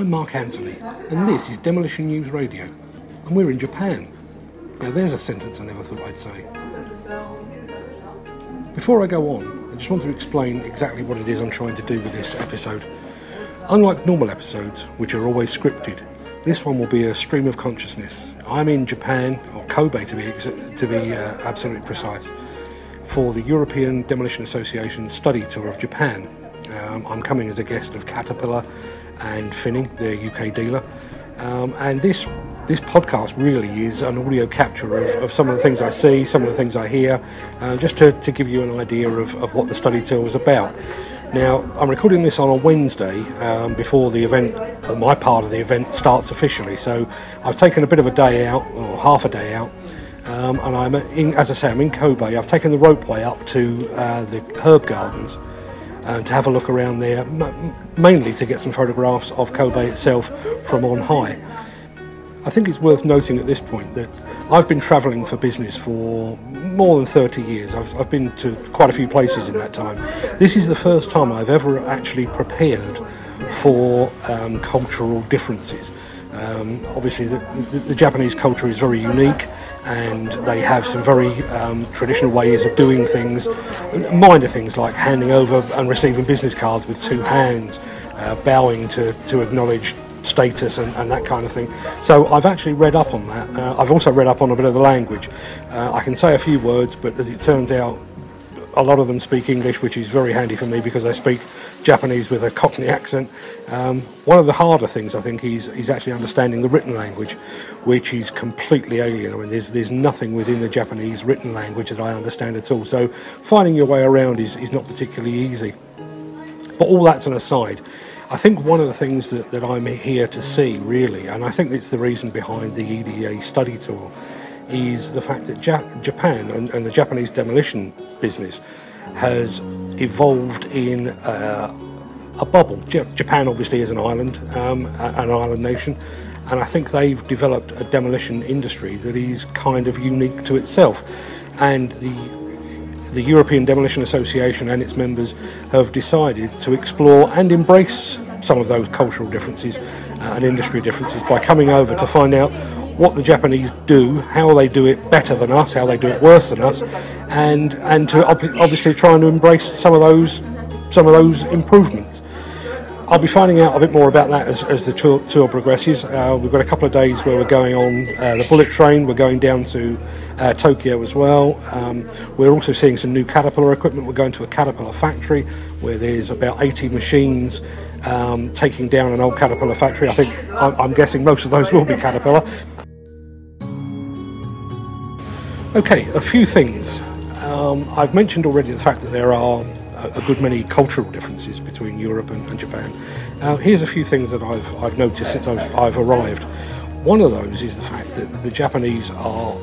I'm Mark Anthony, and this is Demolition News Radio, and we're in Japan. Now, there's a sentence I never thought I'd say. Before I go on, I just want to explain exactly what it is I'm trying to do with this episode. Unlike normal episodes, which are always scripted, this one will be a stream of consciousness. I'm in Japan, or Kobe to be, ex- to be uh, absolutely precise, for the European Demolition Association study tour of Japan. Um, I'm coming as a guest of Caterpillar and Finning, their UK dealer. Um, and this this podcast really is an audio capture of, of, some of the things I see, some of the things I hear, uh, just to, to give you an idea of, of what the study tour was about. Now, I'm recording this on a Wednesday um, before the event, or my part of the event, starts officially. So I've taken a bit of a day out, or half a day out, um, and I'm in, as I say, I'm in Kobe. I've taken the ropeway up to uh, the herb gardens uh, to have a look around there, mainly to get some photographs of Kobe itself from on high. I think it's worth noting at this point that I've been travelling for business for more than 30 years. I've, I've, been to quite a few places in that time. This is the first time I've ever actually prepared for um, cultural differences. Um, obviously, the, the, the, Japanese culture is very unique and they have some very um, traditional ways of doing things, minor things like handing over and receiving business cards with two hands, uh, bowing to, to acknowledge status and, and, that kind of thing. So I've actually read up on that. Uh, I've also read up on a bit of the language. Uh, I can say a few words, but as it turns out, a lot of them speak English, which is very handy for me because I speak Japanese with a Cockney accent. Um, one of the harder things I think is, is actually understanding the written language, which is completely alien. I mean, there's, there's nothing within the Japanese written language that I understand at all. So finding your way around is, is not particularly easy. But all that's an aside. I think one of the things that, that I'm here to see, really, and I think it's the reason behind the EDA study tour, is the fact that Jap- Japan and, and, the Japanese demolition business has evolved in uh, a bubble. J- Japan obviously is an island, um, an island nation, and I think they've developed a demolition industry that is kind of unique to itself. And the the European Demolition Association and its members have decided to explore and embrace some of those cultural differences uh, and industry differences by coming over to find out what the Japanese do, how they do it better than us, how they do it worse than us, and and to ob- obviously trying to embrace some of those some of those improvements. I'll be finding out a bit more about that as, as the tour, tour progresses. Uh, we've got a couple of days where we're going on uh, the bullet train. We're going down to uh, Tokyo as well. Um, we're also seeing some new Caterpillar equipment. We're going to a Caterpillar factory where there's about 80 machines um, taking down an old Caterpillar factory. I think I'm, I'm guessing most of those will be Caterpillar. Okay, a few things. Um, I've mentioned already the fact that there are a good many cultural differences between Europe and, and Japan. Uh, here's a few things that I've, I've noticed since I've, I've arrived. One of those is the fact that the Japanese are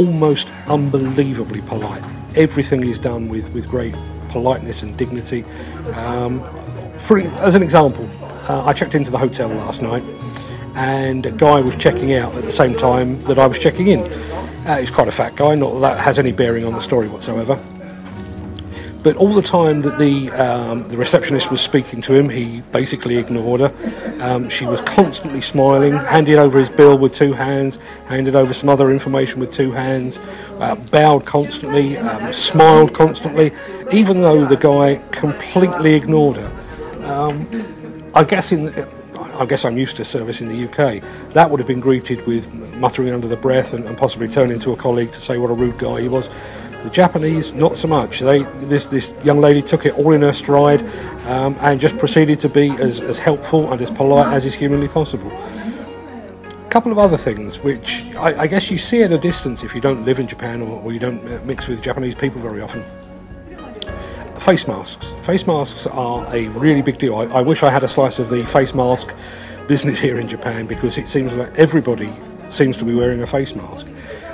almost unbelievably polite. Everything is done with, with great politeness and dignity. Um, for, as an example, uh, I checked into the hotel last night and a guy was checking out at the same time that I was checking in. Uh, he's quite a fat guy, not that that has any bearing on the story whatsoever. But all the time that the um, the receptionist was speaking to him, he basically ignored her. Um, she was constantly smiling, handed over his bill with two hands, handed over some other information with two hands, uh, bowed constantly, um, smiled constantly, even though the guy completely ignored her. Um, I guess in I guess I'm used to service in the UK. That would have been greeted with muttering under the breath and, and possibly turning to a colleague to say what a rude guy he was. The Japanese, not so much. They this this young lady took it all in her stride um, and just proceeded to be as, as helpful and as polite as is humanly possible. A couple of other things which I, I, guess you see at a distance if you don't live in Japan or, or you don't uh, mix with Japanese people very often. Face masks. Face masks are a really big deal. I, I wish I had a slice of the face mask business here in Japan because it seems that everybody seems to be wearing a face mask.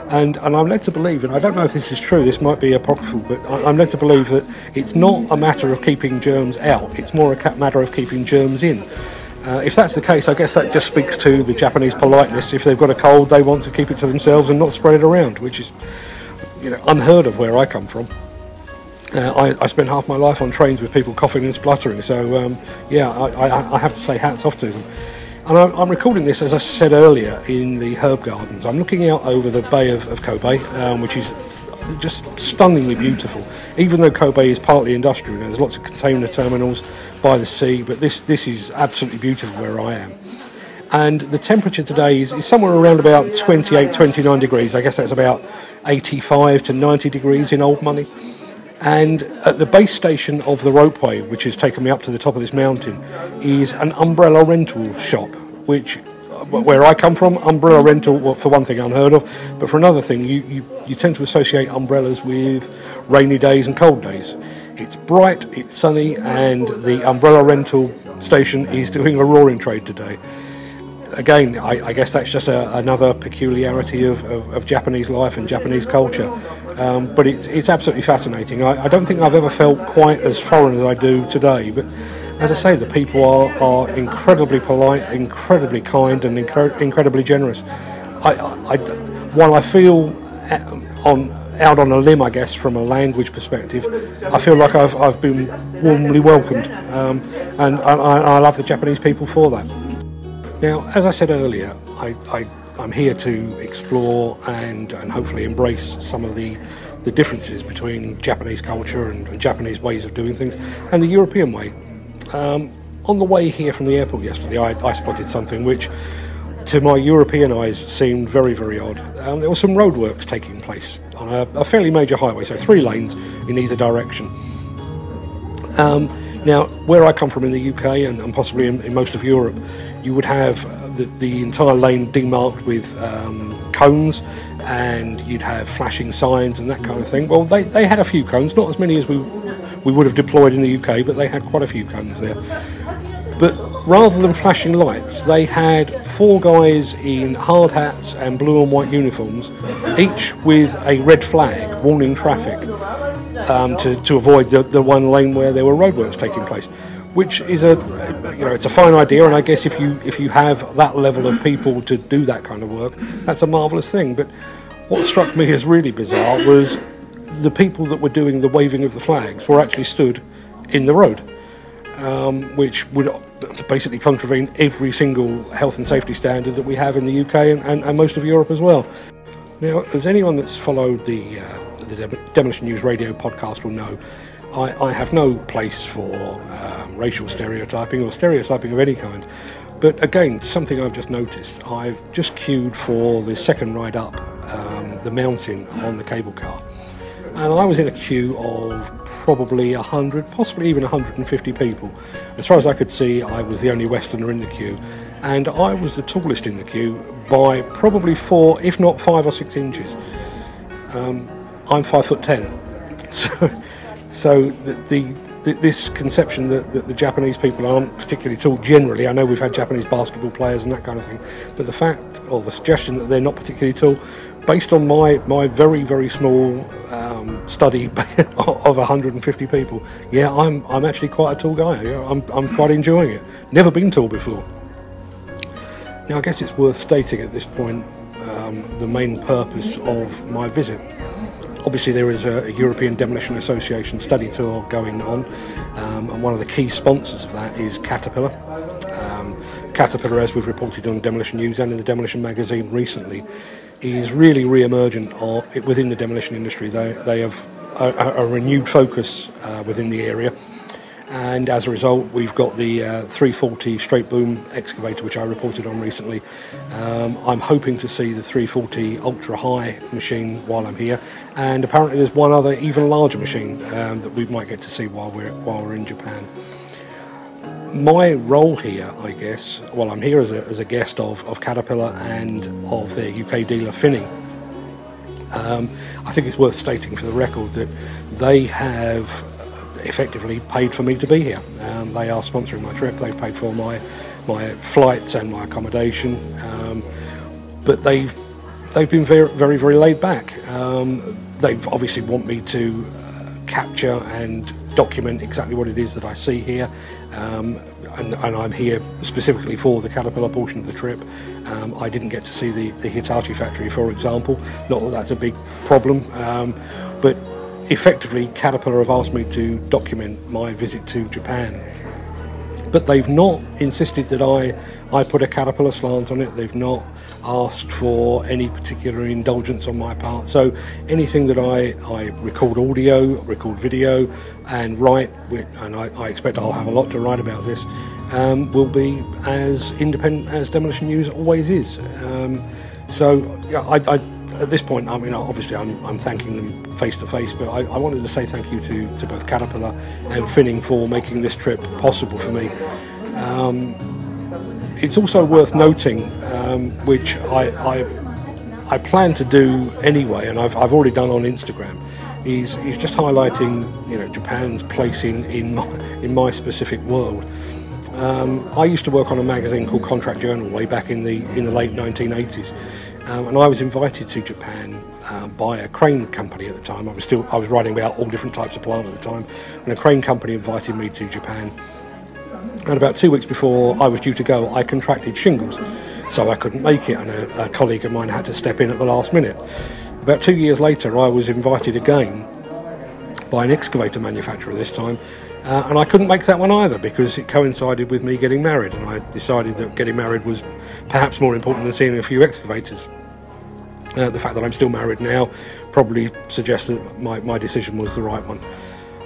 And, and I'm led to believe, and I don't know if this is true, this might be apocryphal, but I, am led to believe that it's not a matter of keeping germs out, it's more a matter of keeping germs in. Uh, if that's the case, I guess that just speaks to the Japanese politeness. If they've got a cold, they want to keep it to themselves and not spread it around, which is you know, unheard of where I come from. Uh, I, I spent half my life on trains with people coughing and spluttering, so um, yeah, I, I, I have to say hats off to them. And I'm, I'm, recording this, as I said earlier, in the herb gardens. I'm looking out over the Bay of, of Kobe, um, which is just stunningly beautiful. Even though Kobe is partly industrial, there's lots of container terminals by the sea, but this, this is absolutely beautiful where I am. And the temperature today is, is somewhere around about 28, 29 degrees. I guess that's about 85 to 90 degrees in old money. And at the base station of the ropeway, which has taken me up to the top of this mountain, is an umbrella rental shop, which where I come from, umbrella rental, well, for one thing, unheard of, but for another thing, you, you, you tend to associate umbrellas with rainy days and cold days. It's bright, it's sunny, and the umbrella rental station is doing a roaring trade today again, I, I, guess that's just a, another peculiarity of, of, of, Japanese life and Japanese culture. Um, but it's, it's absolutely fascinating. I, I, don't think I've ever felt quite as foreign as I do today. But as I say, the people are, are incredibly polite, incredibly kind, and incre- incredibly generous. I, I, while I feel on out on a limb, I guess, from a language perspective, I feel like I've, I've been warmly welcomed, um, and I, I love the Japanese people for that. Now, as I said earlier, I, I, am here to explore and, and hopefully embrace some of the, the differences between Japanese culture and, and Japanese ways of doing things and the European way. Um, on the way here from the airport yesterday, I, I, spotted something which, to my European eyes, seemed very, very odd. Um, there were some roadworks taking place on a, a, fairly major highway, so three lanes in either direction. Um, now, where I come from in the UK and, and possibly in, in, most of Europe, you would have the, the entire lane demarked with um, cones and you'd have flashing signs and that kind of thing. Well, they, they had a few cones, not as many as we, we would have deployed in the UK, but they had quite a few cones there. But rather than flashing lights, they had four guys in hard hats and blue and white uniforms, each with a red flag warning traffic um, to, to avoid the, the one lane where there were roadworks taking place, which is a you know it's a fine idea, and I guess if you if you have that level of people to do that kind of work, that's a marvelous thing. But what struck me as really bizarre was the people that were doing the waving of the flags were actually stood in the road, um, which would basically contravene every single health and safety standard that we have in the UK and, and, and most of Europe as well. Now, as anyone that's followed the uh, the Demolition News Radio podcast will know, I, I have no place for um, racial stereotyping or stereotyping of any kind. But again, something I've just noticed, I've just queued for the second ride up um, the mountain on the cable car. And I was in a queue of probably 100, possibly even 150 people. As far as I could see, I was the only Westerner in the queue. And I was the tallest in the queue by probably four, if not five or six inches. Um, I'm five foot ten, so so the, the, the this conception that, that, the Japanese people aren't particularly tall generally. I know we've had Japanese basketball players and that kind of thing, but the fact or the suggestion that they're not particularly tall, based on my my very very small um, study of 150 people, yeah, I'm I'm actually quite a tall guy. I'm I'm quite enjoying it. Never been tall before. Now I guess it's worth stating at this point um, the main purpose of my visit obviously there is a, a, European Demolition Association study tour going on, um, and one of the key sponsors of that is Caterpillar. Um, Caterpillar, as we've reported on Demolition News and in the Demolition magazine recently, is really re-emergent within the demolition industry. They, they have a, a renewed focus uh, within the area and as a result, we've got the uh, 340 straight boom excavator, which I reported on recently. Um, I'm hoping to see the 340 ultra high machine while I'm here, and apparently there's one other even larger machine um, that we might get to see while we're while we're in Japan. My role here, I guess, well, I'm here as a, as a guest of, of Caterpillar and of their UK dealer Finning. Um, I think it's worth stating for the record that they have effectively paid for me to be here. Um, they are sponsoring my trip. They've paid for my my flights and my accommodation, um, but they've they've been very very very laid back. Um, they obviously want me to uh, capture and document exactly what it is that I see here. Um, and, and, I'm here specifically for the Caterpillar portion of the trip. Um, I didn't get to see the, the Hitachi factory, for example. Not that that's a big problem, um, but effectively, Caterpillar have asked me to document my visit to Japan. But they've not insisted that I, I put a Caterpillar slant on it. They've not asked for any particular indulgence on my part. So anything that I, I record audio, record video, and write, and I, I expect I'll have a lot to write about this, um, will be as independent as Demolition News always is. Um, so yeah, I, I, at this point, I mean, obviously, I'm, I'm thanking them face to face, but I, I, wanted to say thank you to, to both Caterpillar and Finning for making this trip possible for me. Um, it's also worth noting, um, which I, I, I plan to do anyway, and I've, I've already done on Instagram, is, is just highlighting you know Japan's place in in my, in my specific world. Um, I used to work on a magazine called Contract Journal way back in the in the late 1980s, um, and I was invited to Japan uh, by a crane company at the time. I was still I was writing about all different types of plant at the time, and a crane company invited me to Japan. And about two weeks before I was due to go, I contracted shingles, so I couldn't make it, and a, a colleague of mine had to step in at the last minute. About two years later, I was invited again by an excavator manufacturer this time uh, and I couldn't make that one either because it coincided with me getting married, and I decided that getting married was perhaps more important than seeing a few excavators. Uh, the fact that I'm still married now probably suggests that my, my decision was the right one.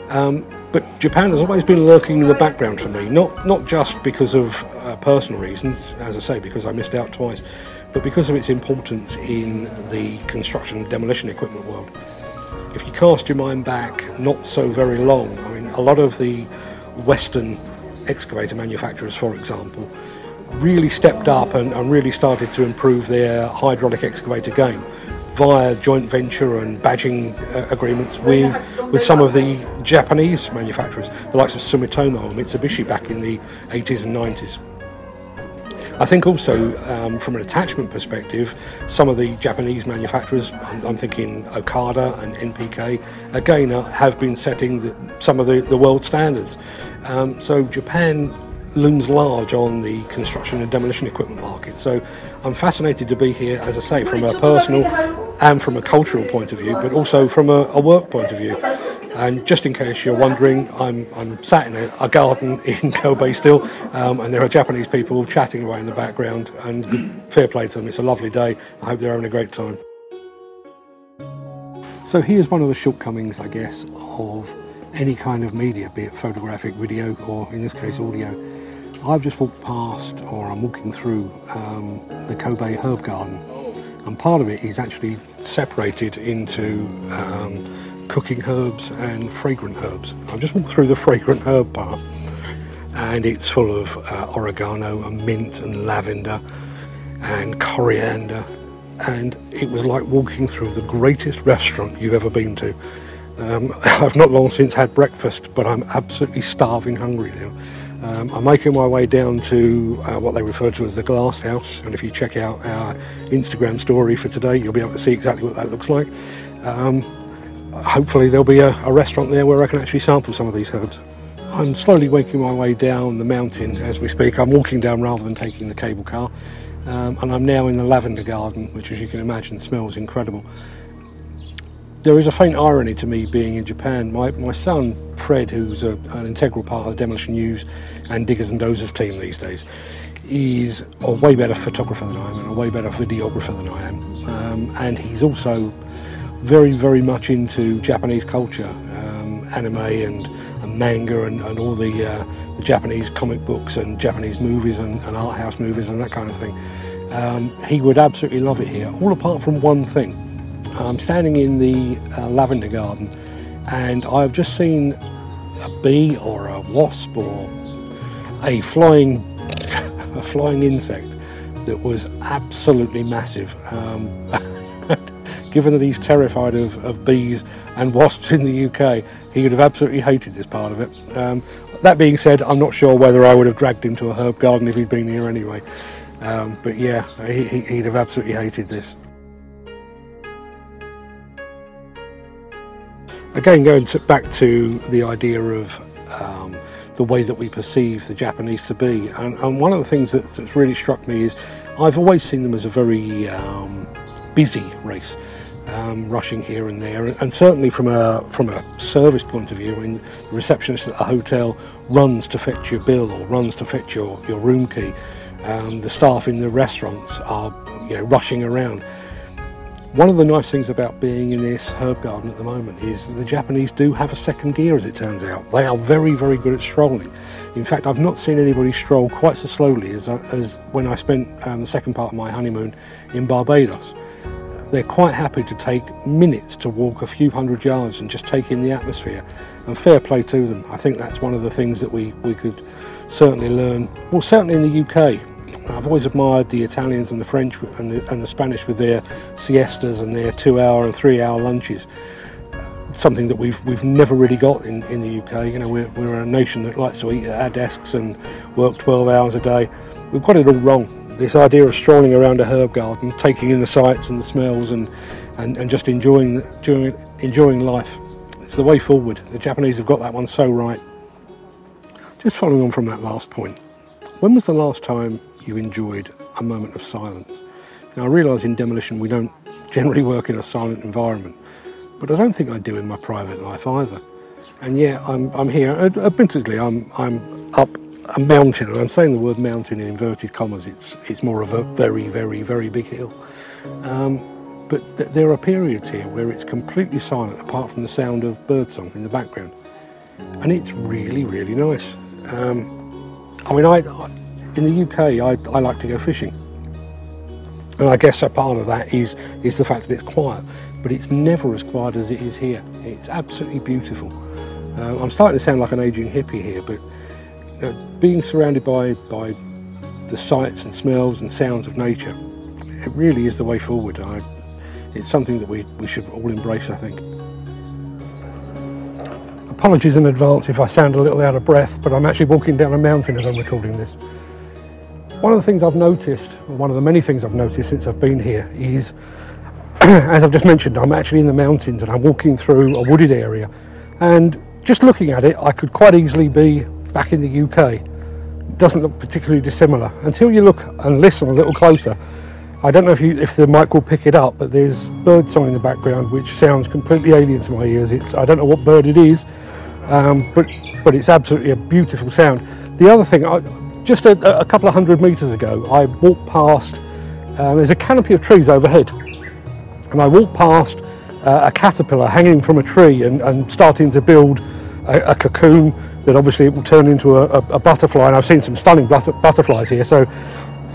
Um, but Japan has always been lurking in the background for me, not not just because of uh, personal reasons, as I say, because I missed out twice, but because of its importance in the construction and demolition equipment world if you cast your mind back not so very long, I mean, a lot of the Western excavator manufacturers, for example, really stepped up and, and really started to improve their hydraulic excavator game via joint venture and badging uh, agreements with with some of the Japanese manufacturers, the likes of Sumitomo and Mitsubishi back in the 80s and 90s. I think also um, from an attachment perspective, some of the Japanese manufacturers, I'm, I'm thinking Okada and NPK, again uh, have been setting the, some of the, the world standards. Um, so Japan looms large on the construction and demolition equipment market. So I'm fascinated to be here, as I say, from a personal and from a cultural point of view, but also from a, a work point of view. And just in case you're wondering, I'm, I'm sat in a, a garden in Kobe still, um, and there are Japanese people chatting away in the background. And fair play to them, it's a lovely day. I hope they're having a great time. So here's one of the shortcomings, I guess, of any kind of media, be it photographic, video, or in this case, audio. I've just walked past, or I'm walking through um, the Kobe Herb Garden, and part of it is actually separated into um, cooking herbs and fragrant herbs. I've just walked through the fragrant herb part and it's full of uh, oregano and mint and lavender and coriander and it was like walking through the greatest restaurant you've ever been to. Um, I've not long since had breakfast but I'm absolutely starving hungry now. Um, I'm making my way down to uh, what they refer to as the glass house and if you check out our Instagram story for today you'll be able to see exactly what that looks like. Um, hopefully there'll be a, a, restaurant there where I can actually sample some of these herbs. I'm slowly working my way down the mountain as we speak. I'm walking down rather than taking the cable car. Um, and I'm now in the lavender garden, which as you can imagine smells incredible. There is a faint irony to me being in Japan. My, my son, Fred, who's a, an integral part of the Demolition News and Diggers and Dozers team these days, is a way better photographer than I am and a way better videographer than I am. Um, and he's also very, very much into Japanese culture, um, anime and, and, manga and, and all the, uh, the, Japanese comic books and Japanese movies and, and, art house movies and that kind of thing. Um, he would absolutely love it here, all apart from one thing. I'm standing in the uh, lavender garden and I've just seen a bee or a wasp or a flying, a flying insect that was absolutely massive. Um, given that he's terrified of, of bees and wasps in the UK, he would have absolutely hated this part of it. Um, that being said, I'm not sure whether I would have dragged him to a herb garden if he'd been here anyway. Um, but yeah, he, would have absolutely hated this. Again, going to, back to the idea of um, the way that we perceive the Japanese to be, and, and one of the things that, that's really struck me is I've always seen them as a very um, busy race. um, rushing here and there, and certainly from a from a service point of view, when the receptionist at a hotel runs to fetch your bill or runs to fetch your, your room key, um, the staff in the restaurants are you know rushing around. One of the nice things about being in this herb garden at the moment is that the Japanese do have a second gear, as it turns out. They are very, very good at strolling. In fact, I've not seen anybody stroll quite so slowly as, as when I spent um, the second part of my honeymoon in Barbados. They're quite happy to take minutes to walk a few hundred yards and just take in the atmosphere. And fair play to them. I think that's one of the things that we, we could certainly learn. Well, certainly in the UK, I've always admired the Italians and the French and the, and the Spanish with their siestas and their two-hour and three-hour lunches. Something that we've we've never really got in, in the UK. You know, we're, we're a nation that likes to eat at our desks and work 12 hours a day. We've got it all wrong. This idea of strolling around a herb garden, taking in the sights and the smells, and and, and just enjoying, enjoying enjoying life. It's the way forward. The Japanese have got that one so right. Just following on from that last point, when was the last time you enjoyed a moment of silence. Now, I realise in demolition we don't generally work in a silent environment, but I don't think I do in my private life either. And yeah, I'm, I'm here. Admittedly, I'm, I'm up a mountain, and I'm saying the word mountain in inverted commas. It's, it's more of a very, very, very big hill. Um, but th there are periods here where it's completely silent apart from the sound of birdsong in the background. And it's really, really nice. Um, I mean, I in the UK, I, I like to go fishing. And I guess a part of that is, is the fact that it's quiet, but it's never as quiet as it is here. It's absolutely beautiful. Uh, I'm starting to sound like an aging hippie here, but uh, being surrounded by, by the sights and smells and sounds of nature, it really is the way forward. I, it's something that we, we should all embrace, I think. Apologies in advance if I sound a little out of breath, but I'm actually walking down a mountain as I'm recording this. One of the things I've noticed, one of the many things I've noticed since I've been here is, as I've just mentioned, I'm actually in the mountains and I'm walking through a wooded area. And just looking at it, I could quite easily be back in the UK. It doesn't look particularly dissimilar. Until you look and listen a little closer, I don't know if, you, if the mic will pick it up, but there's bird song in the background which sounds completely alien to my ears. It's I don't know what bird it is, um, but but it's absolutely a beautiful sound. The other thing, I, just a, a, couple of hundred metres ago, I walked past, uh, there's a canopy of trees overhead, and I walked past uh, a caterpillar hanging from a tree and, and starting to build a, a, cocoon that obviously it will turn into a, a, butterfly. And I've seen some stunning butter, butterflies here, so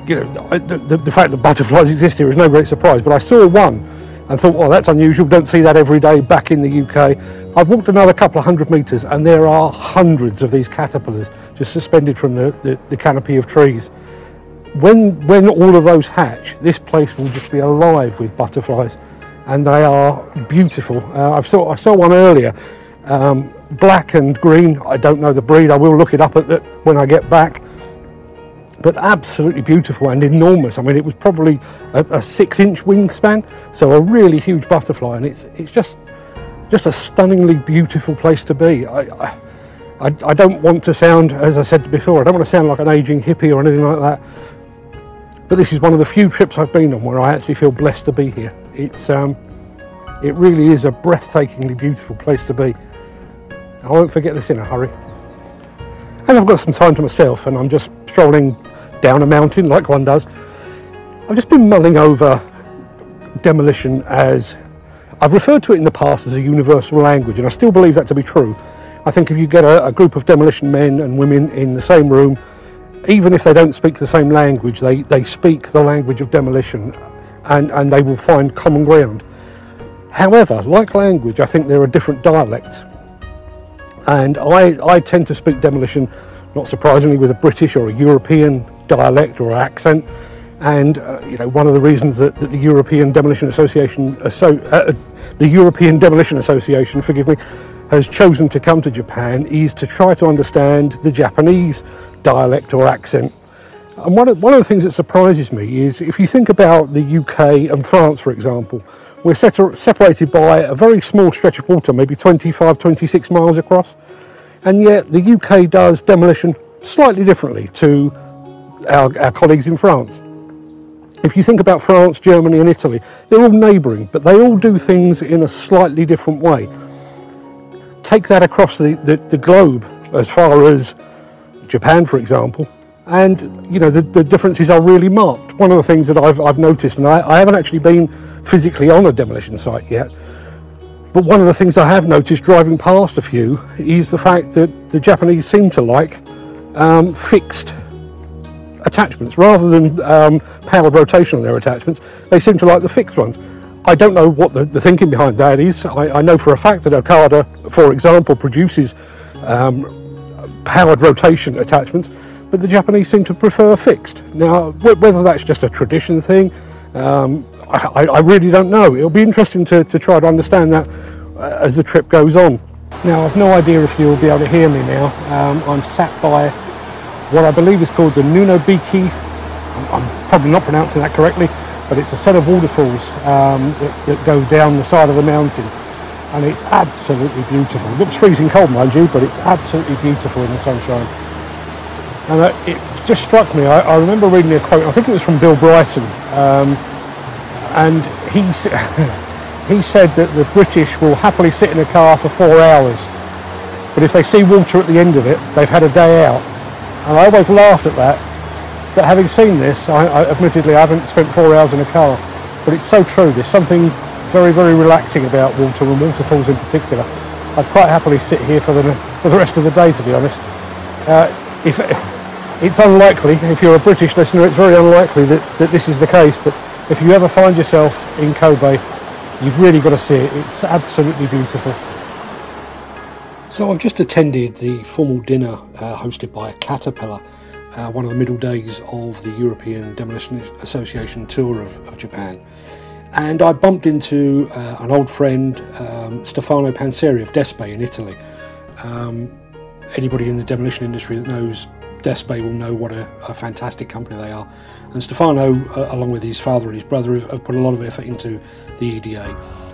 you know the, the, fact that butterflies exist here is no great surprise. But I saw one and thought, well, that's unusual. Don't see that every day back in the UK. I've walked another couple of hundred metres, and there are hundreds of these caterpillars just suspended from the, the, the canopy of trees. When, when all of those hatch, this place will just be alive with butterflies and they are beautiful. Uh, I've saw, I saw one earlier, um, black and green. I don't know the breed. I will look it up at the, when I get back. But absolutely beautiful and enormous. I mean, it was probably a, a six-inch wingspan, so a really huge butterfly, and it's it's just just a stunningly beautiful place to be. I, I, I, I don't want to sound, as I said before, I don't want to sound like an aging hippie or anything like that. But this is one of the few trips I've been on where I actually feel blessed to be here. It's um, it really is a breathtakingly beautiful place to be. I won't forget this in a hurry. And I've got some time to myself and I'm just strolling down a mountain like one does. I've just been mulling over demolition as I've referred to it in the past as a universal language and I still believe that to be true. I think if you get a, a group of demolition men and women in the same room, even if they don't speak the same language, they, they speak the language of demolition and, and they will find common ground. However, like language, I think there are different dialects. And I, I tend to speak demolition, not surprisingly, with a British or a European dialect or accent. And uh, you know, one of the reasons that, that the European Demolition Association, uh, uh, the European Demolition Association, forgive me, has chosen to come to Japan is to try to understand the Japanese dialect or accent. And one of, one of the things that surprises me is if you think about the UK and France, for example, we're separated by a very small stretch of water, maybe 25, 26 miles across. And yet the UK does demolition slightly differently to our, our colleagues in France. if you think about France, Germany, and Italy, they're all neighbouring, but they all do things in a slightly different way. Take that across the, the, the globe as far as Japan, for example, and you know the, the differences are really marked. One of the things that I've, I've noticed, and I, I haven't actually been physically on a demolition site yet, but one of the things I have noticed driving past a few is the fact that the Japanese seem to like um, fixed attachments rather than um, powered rotation on their attachments. They seem to like the fixed ones. I don't know what the, the thinking behind that is. I, I, know for a fact that Okada, for example, produces um, powered rotation attachments, but the Japanese seem to prefer fixed. Now, whether that's just a tradition thing, um, I, I, really don't know. It'll be interesting to, to try to understand that uh, as the trip goes on. Now, I've no idea if you'll be able to hear me now. Um, I'm sat by what I believe is called the Nunobiki. I'm, I'm, probably not pronouncing that correctly, but it's a set of waterfalls um, that, that, go down the side of the mountain. And it's absolutely beautiful. It looks freezing cold, mind you, but it's absolutely beautiful in the sunshine. And uh, it just struck me, I, I, remember reading a quote, I think it was from Bill Bryson, um, and he, he said that the British will happily sit in a car for four hours, but if they see water at the end of it, they've had a day out. And I always laughed at that, but having seen this, I, I admittedly I haven't spent four hours in a car, but it's so true. There's something very, very relaxing about water and waterfalls in particular. I'd quite happily sit here for the, for the rest of the day, to be honest. Uh, if, it's unlikely, if you're a British listener, it's very unlikely that, that this is the case, but if you ever find yourself in Kobe, you've really got to see it. It's absolutely beautiful. So I've just attended the formal dinner uh, hosted by a Caterpillar, uh, one of the middle days of the European Demolition Association tour of, of Japan. And I bumped into uh, an old friend, um, Stefano Panseri of Despe in Italy. Um, anybody in the demolition industry that knows Despe will know what a, a fantastic company they are. And Stefano, uh, along with his father and his brother, have, have, put a lot of effort into the EDA.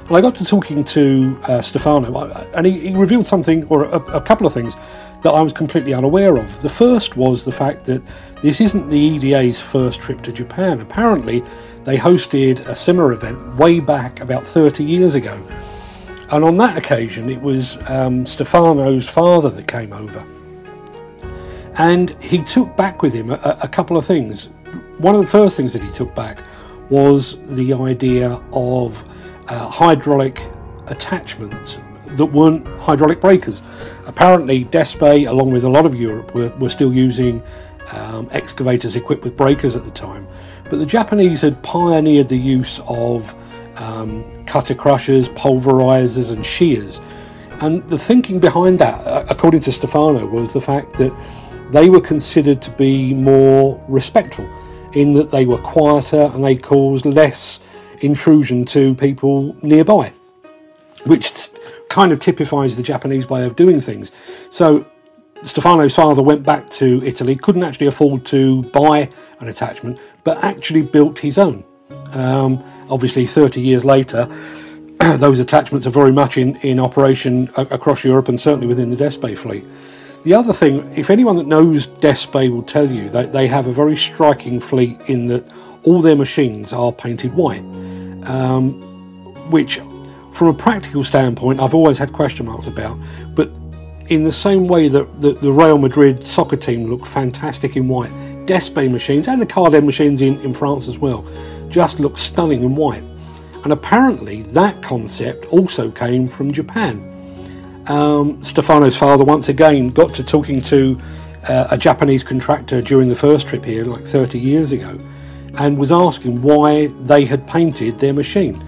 And I got to talking to uh, Stefano, uh, and he, he, revealed something, or a, a, couple of things, that I was completely unaware of. The first was the fact that this isn't the EDA's first trip to Japan. Apparently, they hosted a similar event way back about 30 years ago. And on that occasion, it was um, Stefano's father that came over. And he took back with him a, a couple of things one of the first things that he took back was the idea of uh, hydraulic attachments that weren't hydraulic breakers. Apparently, Despe, along with a lot of Europe, were, were still using um, excavators equipped with breakers at the time. But the Japanese had pioneered the use of um, cutter crushers, pulverizers, and shears. And the thinking behind that, according to Stefano, was the fact that they were considered to be more respectful in that they were quieter and they caused less intrusion to people nearby, which kind of typifies the Japanese way of doing things. So Stefano's father went back to Italy, couldn't actually afford to buy an attachment, but actually built his own. Um, obviously, 30 years later, those attachments are very much in, in operation across Europe and certainly within the Despe fleet. The other thing, if anyone that knows Despe will tell you that they have a very striking fleet in that all their machines are painted white, um, which, from a practical standpoint, I've always had question marks about. But in the same way that the, the Real Madrid soccer team look fantastic in white, Despe machines and the Cardin machines in, in France as well just look stunning in white. And apparently, that concept also came from Japan um, Stefano's father once again got to talking to uh, a Japanese contractor during the first trip here, like 30 years ago, and was asking why they had painted their machine.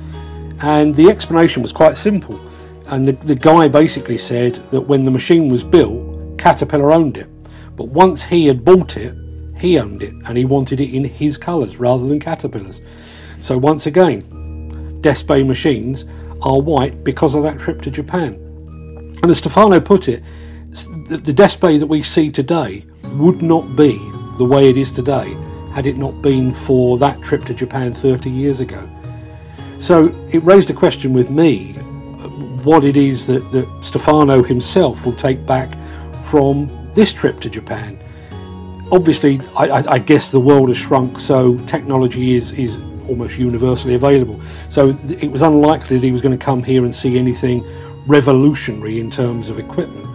And the explanation was quite simple. And the, the guy basically said that when the machine was built, Caterpillar owned it. But once he had bought it, he owned it and he wanted it in his colours rather than Caterpillar's. So once again, Despe machines are white because of that trip to Japan. And as Stefano put it, the Despe that we see today would not be the way it is today had it not been for that trip to Japan 30 years ago. So it raised a question with me what it is that, that Stefano himself will take back from this trip to Japan. obviously, I, I, I guess the world has shrunk, so technology is is almost universally available. So it was unlikely that he was going to come here and see anything revolutionary in terms of equipment.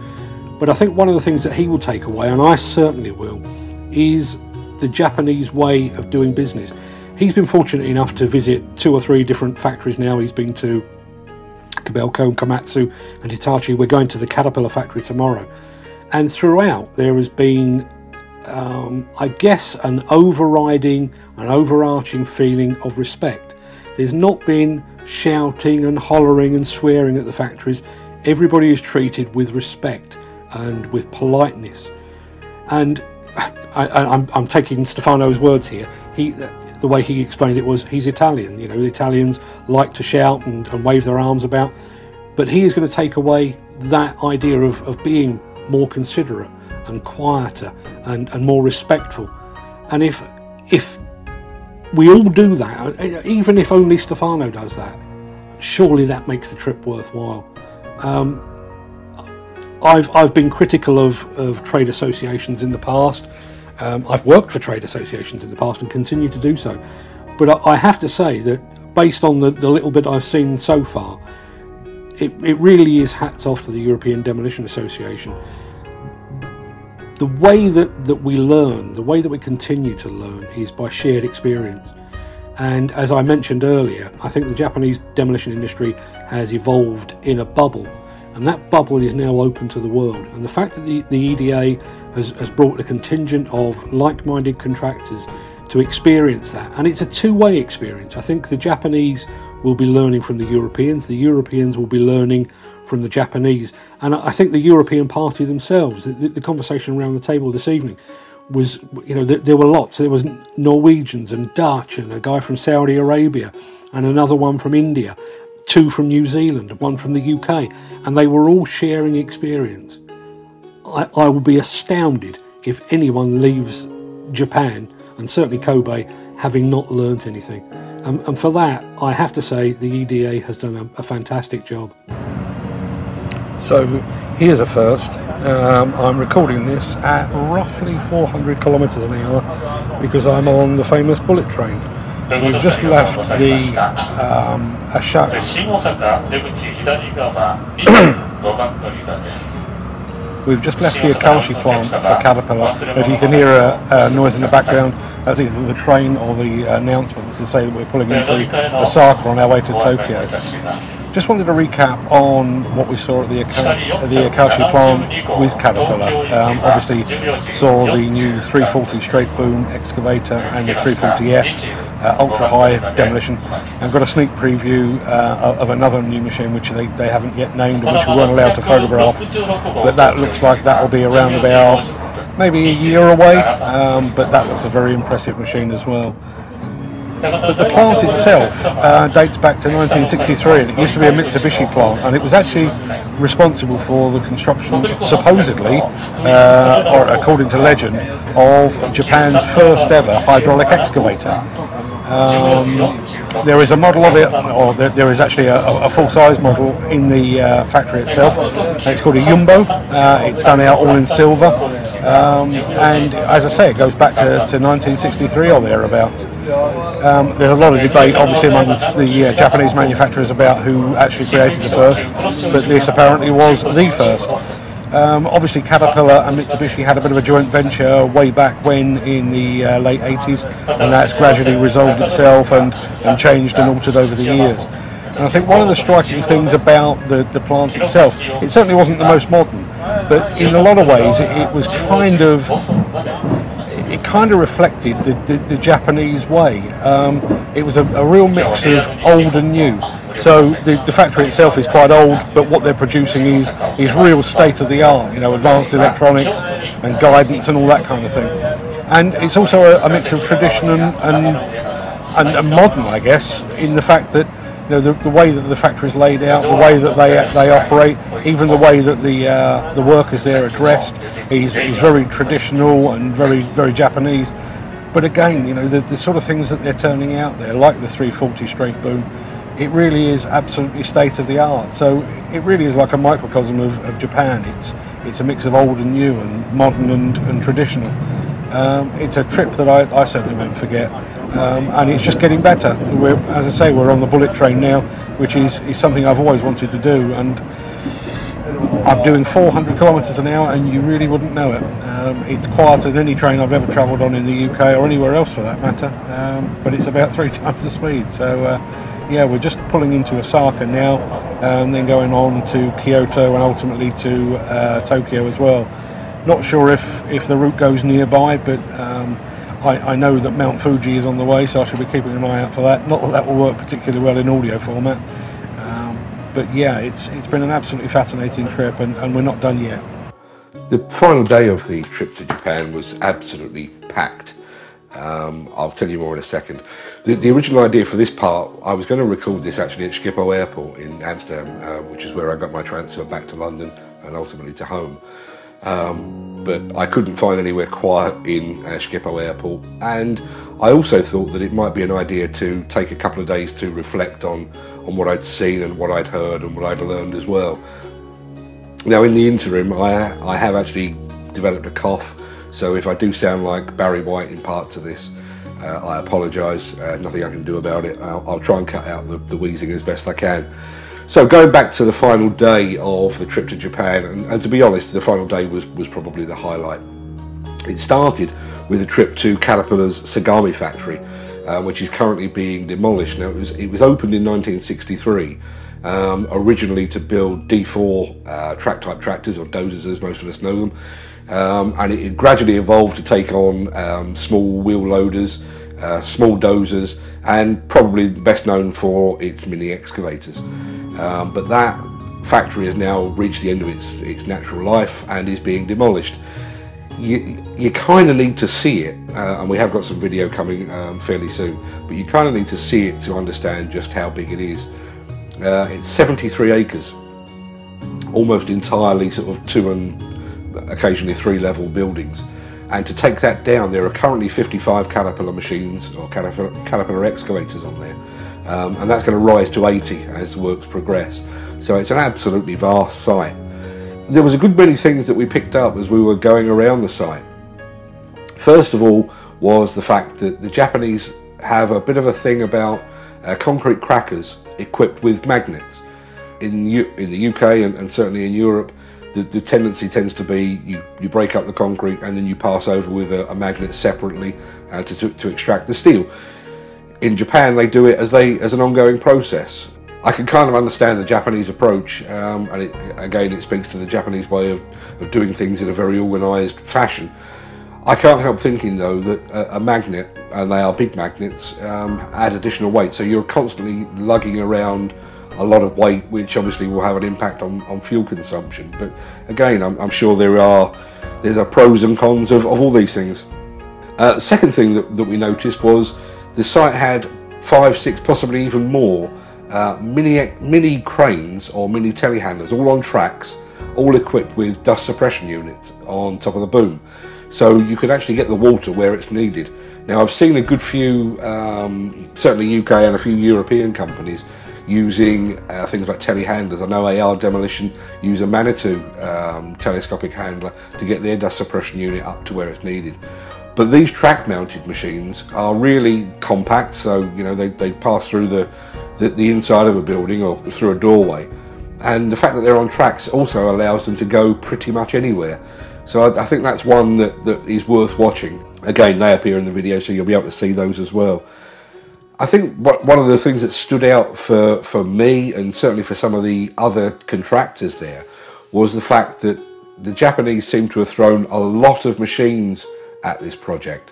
But I think one of the things that he will take away, and I certainly will, is the Japanese way of doing business. He's been fortunate enough to visit two or three different factories now. He's been to Kobelco and Komatsu and Hitachi. We're going to the Caterpillar factory tomorrow. And throughout, there has been, um, I guess, an overriding, an overarching feeling of respect. There's not been shouting and hollering and swearing at the factories. Everybody is treated with respect and with politeness. And I, am taking Stefano's words here. He, the way he explained it was he's Italian. You know, the Italians like to shout and, and wave their arms about, but he is going to take away that idea of, of being more considerate and quieter and, and more respectful. And if if we all do that, even if only Stefano does that, surely that makes the trip worthwhile. Um, I've I've been critical of, of trade associations in the past. Um, I've worked for trade associations in the past and continue to do so. But I, I have to say that based on the, the little bit I've seen so far, it, it really is hats off to the European Demolition Association. The way that, that we learn, the way that we continue to learn, is by shared experience. And as I mentioned earlier, I think the Japanese demolition industry has evolved in a bubble and that bubble is now open to the world. And the fact that the, the EDA has, has brought a contingent of like minded contractors to experience that, and it's a two way experience. I think the Japanese will be learning from the Europeans, the Europeans will be learning from the Japanese, and I think the European Party themselves, the, the conversation around the table this evening was, you know, there, there were lots. There was Norwegians and Dutch and a guy from Saudi Arabia and another one from India two from New Zealand, one from the UK, and they were all sharing experience. I, I will be astounded if anyone leaves Japan, and certainly Kobe, having not learnt anything. Um, and for that, I have to say the EDA has done a, a fantastic job. So here's a first. Um, I'm recording this at roughly 400 kilometres an hour because I'm on the famous bullet train. We've just left the um, Ashak. We've just left the Akashi plant for Caterpillar. If you can hear a, a, noise in the background, that's either the train or the announcement to say that we're pulling into Osaka on our way to Tokyo. Just wanted to recap on what we saw at the, the Akashi plant with Caterpillar. Um, obviously, saw the new 340 straight boom excavator and the 340F uh, ultra high demolition. I've got a sneak preview uh, of another new machine which they, they haven't yet named which we weren't allowed to photograph but that looks like that will be around about maybe a year away. Um, but that looks a very impressive machine as well. But the plant itself uh, dates back to 1963 and it used to be a Mitsubishi plant and it was actually responsible for the construction, supposedly, uh, or according to legend, of Japan's first ever hydraulic excavator. Um, there is a model of it, or there, there is actually a, a full-size model in the uh, factory itself. It's called a Yumbo. Uh, it's done out all in silver, um, and as I say, it goes back to, to 1963 or thereabouts. Um, there's a lot of debate, obviously, among the uh, Japanese manufacturers about who actually created the first, but this apparently was the first. Um, obviously, Caterpillar and Mitsubishi had a bit of a joint venture way back when in the uh, late 80s, and that's gradually resolved itself and, and changed and altered over the years. And I think one of the striking things about the, the plant itself, it certainly wasn't the most modern, but in a lot of ways it, it was kind of it kind of reflected the, the, the Japanese way. Um, it was a, a, real mix of old and new. So the, the factory itself is quite old, but what they're producing is is real state of the art. You know, advanced electronics and guidance and all that kind of thing. And it's also a, a mix of tradition and, and, and, modern, I guess, in the fact that you know, the, the way that the factory is laid out, the way that they they operate, even the way that the uh, the workers there are dressed, is is very traditional and very very Japanese. But again, you know, the, the sort of things that they're turning out there, like the 340 straight boom, it really is absolutely state of the art. So it really is like a microcosm of, of Japan. It's it's a mix of old and new and modern and, and traditional. Um, it's a trip that I, I certainly won't forget, um, and it's just getting better. We're, as I say, we're on the bullet train now, which is, is something I've always wanted to do, and I'm doing 400 kilometres an hour, and you really wouldn't know it. Um, it's quieter than any train I've ever travelled on in the UK or anywhere else for that matter, um, but it's about three times the speed. So, uh, yeah, we're just pulling into Osaka now, and then going on to Kyoto and ultimately to uh, Tokyo as well. Not sure if, if the route goes nearby, but um, I, I, know that Mount Fuji is on the way, so I should be keeping an eye out for that. Not that that will work particularly well in audio format, um, but yeah, it's it's been an absolutely fascinating trip, and, and we're not done yet. The final day of the trip to Japan was absolutely packed. Um, I'll tell you more in a second. The, the, original idea for this part, I was going to record this actually at Schiphol Airport in Amsterdam, uh, which is where I got my transfer back to London and ultimately to home. Um, but I couldn't find anywhere quiet in uh, Schiphol Airport, and I also thought that it might be an idea to take a couple of days to reflect on on what I'd seen and what I'd heard and what I'd learned as well. Now, in the interim, I I have actually developed a cough, so if I do sound like Barry White in parts of this, uh, I apologise. Uh, nothing I can do about it. I'll, I'll try and cut out the, the wheezing as best I can. So going back to the final day of the trip to Japan, and, and, to be honest, the final day was, was probably the highlight. It started with a trip to Caterpillar's Sagami factory, uh, which is currently being demolished. Now it was it was opened in 1963, um, originally to build D4 uh, track type tractors or dozers, as most of us know them, um, and it, gradually evolved to take on um, small wheel loaders, uh, small dozers, and probably best known for its mini excavators. Um, but that factory has now reached the end of its, its natural life and is being demolished. You, you kind of need to see it, uh, and we have got some video coming um, fairly soon, but you kind of need to see it to understand just how big it is. Uh, it's 73 acres, almost entirely sort of two and occasionally three level buildings. And to take that down, there are currently 55 Caterpillar machines or Caterpillar, Caterpillar excavators on there um, and that's going to rise to 80 as works progress. So it's an absolutely vast site. There was a good many things that we picked up as we were going around the site. First of all was the fact that the Japanese have a bit of a thing about uh, concrete crackers equipped with magnets. In, U- in the UK and, and certainly in Europe, the, the, tendency tends to be you, you break up the concrete and then you pass over with a, a magnet separately uh, to, to, to extract the steel in Japan they do it as they as an ongoing process. I can kind of understand the Japanese approach, um, and it, again, it speaks to the Japanese way of, of doing things in a very organised fashion. I can't help thinking though that a, a magnet, and they are big magnets, um, add additional weight, so you're constantly lugging around a lot of weight, which obviously will have an impact on, on fuel consumption. But again, I'm, I'm sure there are there's a pros and cons of, of all these things. Uh, second thing that, that we noticed was the site had five, six, possibly even more uh, mini mini cranes or mini telehandlers, all on tracks, all equipped with dust suppression units on top of the boom, so you could actually get the water where it's needed. Now I've seen a good few, um, certainly UK and a few European companies using uh, things like telehandlers. I know AR Demolition use a Manitou um, telescopic handler to get their dust suppression unit up to where it's needed. But these track mounted machines are really compact, so you know they, they pass through the, the, the inside of a building or through a doorway. And the fact that they're on tracks also allows them to go pretty much anywhere. So I, I think that's one that, that is worth watching. Again, they appear in the video, so you'll be able to see those as well. I think one of the things that stood out for, for me and certainly for some of the other contractors there was the fact that the Japanese seem to have thrown a lot of machines at this project,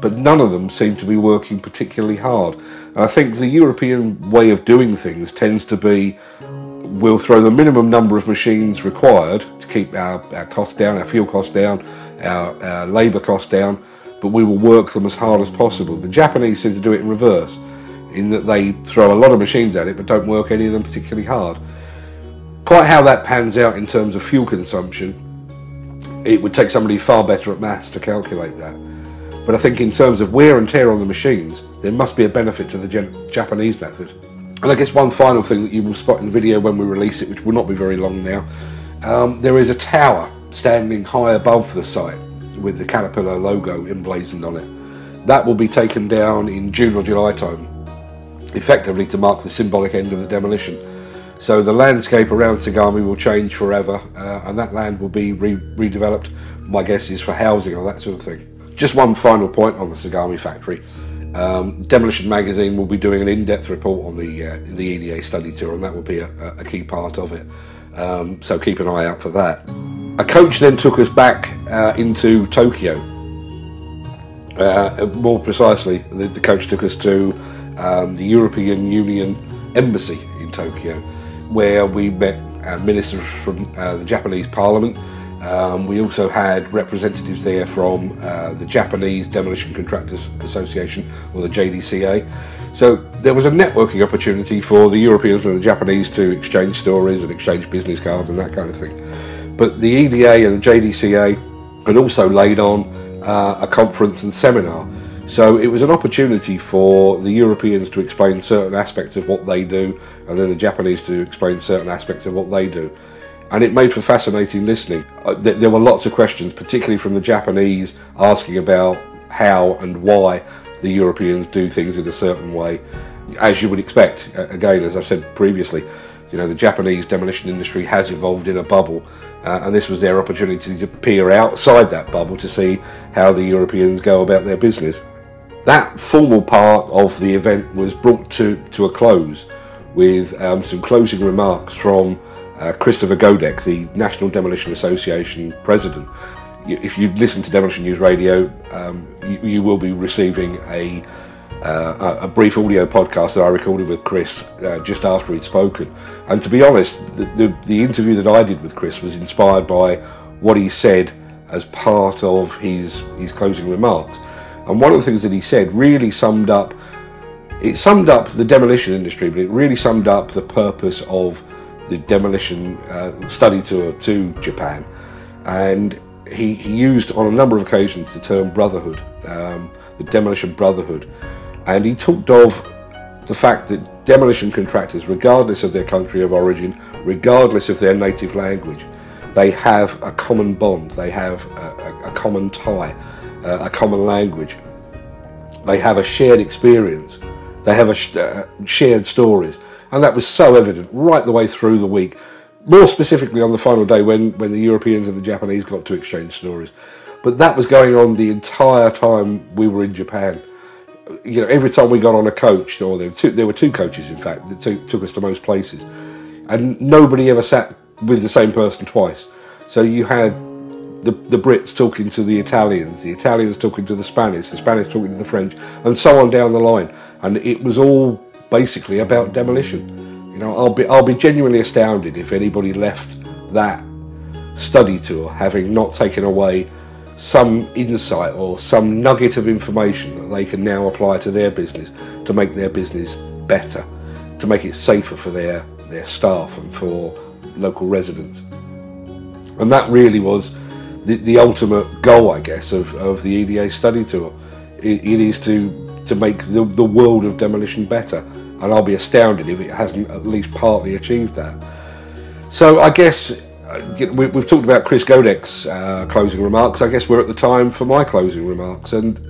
but none of them seem to be working particularly hard. And I think the European way of doing things tends to be we'll throw the minimum number of machines required to keep our, our costs down, our fuel costs down, our, our labour costs down, but we will work them as hard as possible. The Japanese seem to do it in reverse, in that they throw a lot of machines at it but don't work any of them particularly hard. Quite how that pans out in terms of fuel consumption it would take somebody far better at maths to calculate that. But I think in terms of wear and tear on the machines, there must be a benefit to the Japanese method. And I guess one final thing that you will spot in the video when we release it, which will not be very long now, um, there is a tower standing high above the site, with the Caterpillar logo emblazoned on it. That will be taken down in June or July time, effectively to mark the symbolic end of the demolition. So the landscape around Sagami will change forever, uh, and that land will be re- redeveloped. My guess is for housing or that sort of thing. Just one final point on the Sagami factory. Um, Demolition Magazine will be doing an in-depth report on the uh, the EDA study tour, and that will be a, a key part of it. Um, so keep an eye out for that. A coach then took us back uh, into Tokyo. Uh, more precisely, the, the, coach took us to um, the European Union Embassy in Tokyo, where we met uh, ministers from uh, the Japanese Parliament. Um, we also had representatives there from uh, the Japanese Demolition Contractors Association, or the JDCA. So there was a networking opportunity for the Europeans and the Japanese to exchange stories and exchange business cards and that kind of thing. But the EDA and the JDCA had also laid on uh, a conference and seminar. So it was an opportunity for the Europeans to explain certain aspects of what they do, and then the Japanese to explain certain aspects of what they do. And it made for fascinating listening. Uh, there were lots of questions, particularly from the Japanese, asking about how and why the Europeans do things in a certain way, as you would expect. Again, as I've said previously, you know, the Japanese demolition industry has evolved in a bubble, uh, and this was their opportunity to peer outside that bubble to see how the Europeans go about their business. That formal part of the event was brought to, to a close with um, some closing remarks from uh, Christopher Godek, the National Demolition Association president, if you listen to Demolition News Radio, um, you, you, will be receiving a, uh, a brief audio podcast that I recorded with Chris uh, just after he'd spoken. And to be honest, the, the, the, interview that I did with Chris was inspired by what he said as part of his, his closing remarks. And one of the things that he said really summed up it summed up the demolition industry, but it really summed up the purpose of the demolition uh, study tour to Japan. And he, he, used on a number of occasions the term brotherhood, um, the demolition brotherhood, and he talked of the fact that demolition contractors, regardless of their country of origin, regardless of their native language, they have a common bond, they have a, a, a common tie, uh, a common language, they have a shared experience, they have a sh- uh, shared stories, and that was so evident right the way through the week more specifically on the final day when, when the Europeans and the Japanese got to exchange stories. But that was going on the entire time we were in Japan. You know, every time we got on a coach, or there were two, there were two coaches, in fact, that took, took us to most places, and nobody ever sat with the same person twice. So you had the, the Brits talking to the Italians, the Italians talking to the Spanish, the Spanish talking to the French, and so on down the line. And it was all basically about demolition. You know, I'll be I'll be genuinely astounded if anybody left that study tour having not taken away some insight or some nugget of information that they can now apply to their business to make their business better, to make it safer for their their staff and for local residents. And that really was the, the ultimate goal, I guess, of, of the EDA study tour. it, it is to to make the, the world of demolition better and I'll be astounded if it hasn't at least partly achieved that. So I guess uh, we've talked about Chris Godek's uh, closing remarks. I guess we're at the time for my closing remarks, and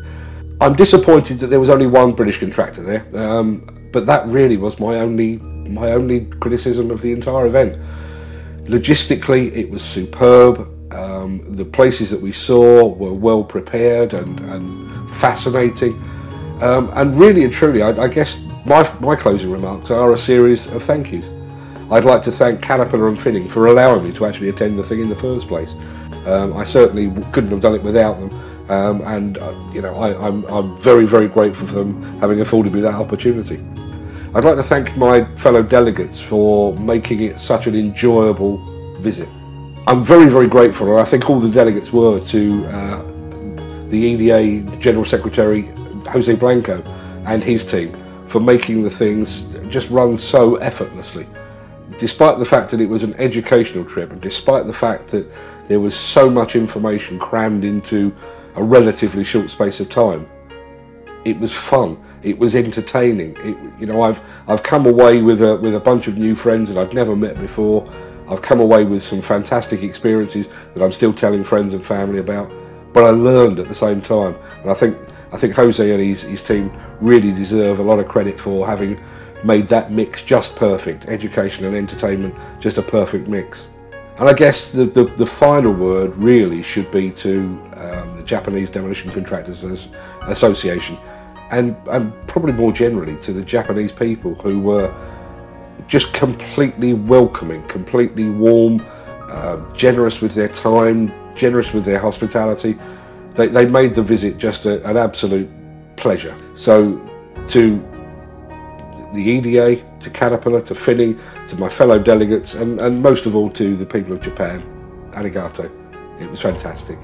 I'm disappointed that there was only one British contractor there. Um, but that really was my only my only criticism of the entire event. Logistically, it was superb. Um, the places that we saw were well prepared and, and fascinating. Um, and really and truly, I, I guess my, my closing remarks are a series of thank yous. I'd like to thank Caterpillar and Finning for allowing me to actually attend the thing in the first place. Um, I certainly couldn't have done it without them, um, and uh, you know I, I'm, I'm very very grateful for them having afforded me that opportunity. I'd like to thank my fellow delegates for making it such an enjoyable visit. I'm very very grateful, and I think all the delegates were to uh, the EDA General Secretary Jose Blanco and his team for making the things just run so effortlessly. Despite the fact that it was an educational trip, and despite the fact that there was so much information crammed into a relatively short space of time, it was fun. It was entertaining. It, you know, I've I've come away with a with a bunch of new friends that I've never met before. I've come away with some fantastic experiences that I'm still telling friends and family about. but I learned at the same time. And I think I think Jose and his, his team really deserve a lot of credit for having made that mix just perfect. Education and entertainment, just a perfect mix. And I guess the, the, the final word really should be to um, the Japanese Demolition Contractors Association and, and probably more generally to the Japanese people who were just completely welcoming, completely warm, uh, generous with their time, generous with their hospitality. They, they made the visit just a, an absolute pleasure. So to the EDA, to Caterpillar, to Finning, to my fellow delegates, and, and most of all to the people of Japan. Arigato. It was fantastic.